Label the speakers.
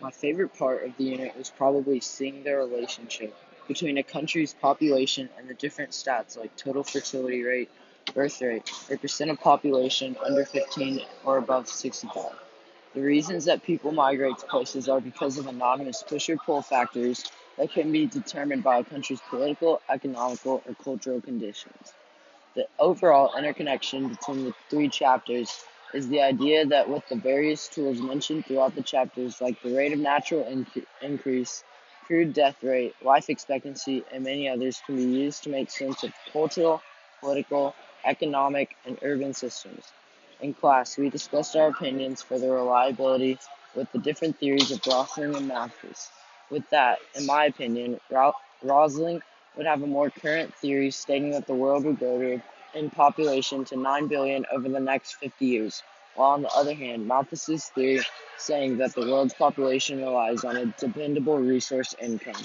Speaker 1: My favorite part of the unit was probably seeing the relationship between a country's population and the different stats like total fertility rate, birth rate, or percent of population under 15 or above 65. The reasons that people migrate to places are because of anonymous push or pull factors that can be determined by a country's political, economical, or cultural conditions. The overall interconnection between the three chapters is the idea that with the various tools mentioned throughout the chapters, like the rate of natural inc- increase, crude death rate, life expectancy, and many others, can be used to make sense of cultural, political, economic, and urban systems. In class, we discussed our opinions for the reliability with the different theories of Rosling and Malthus. With that, in my opinion, Rosling would have a more current theory stating that the world would go grow in population to 9 billion over the next 50 years, while on the other hand, Malthus's theory saying that the world's population relies on a dependable resource income.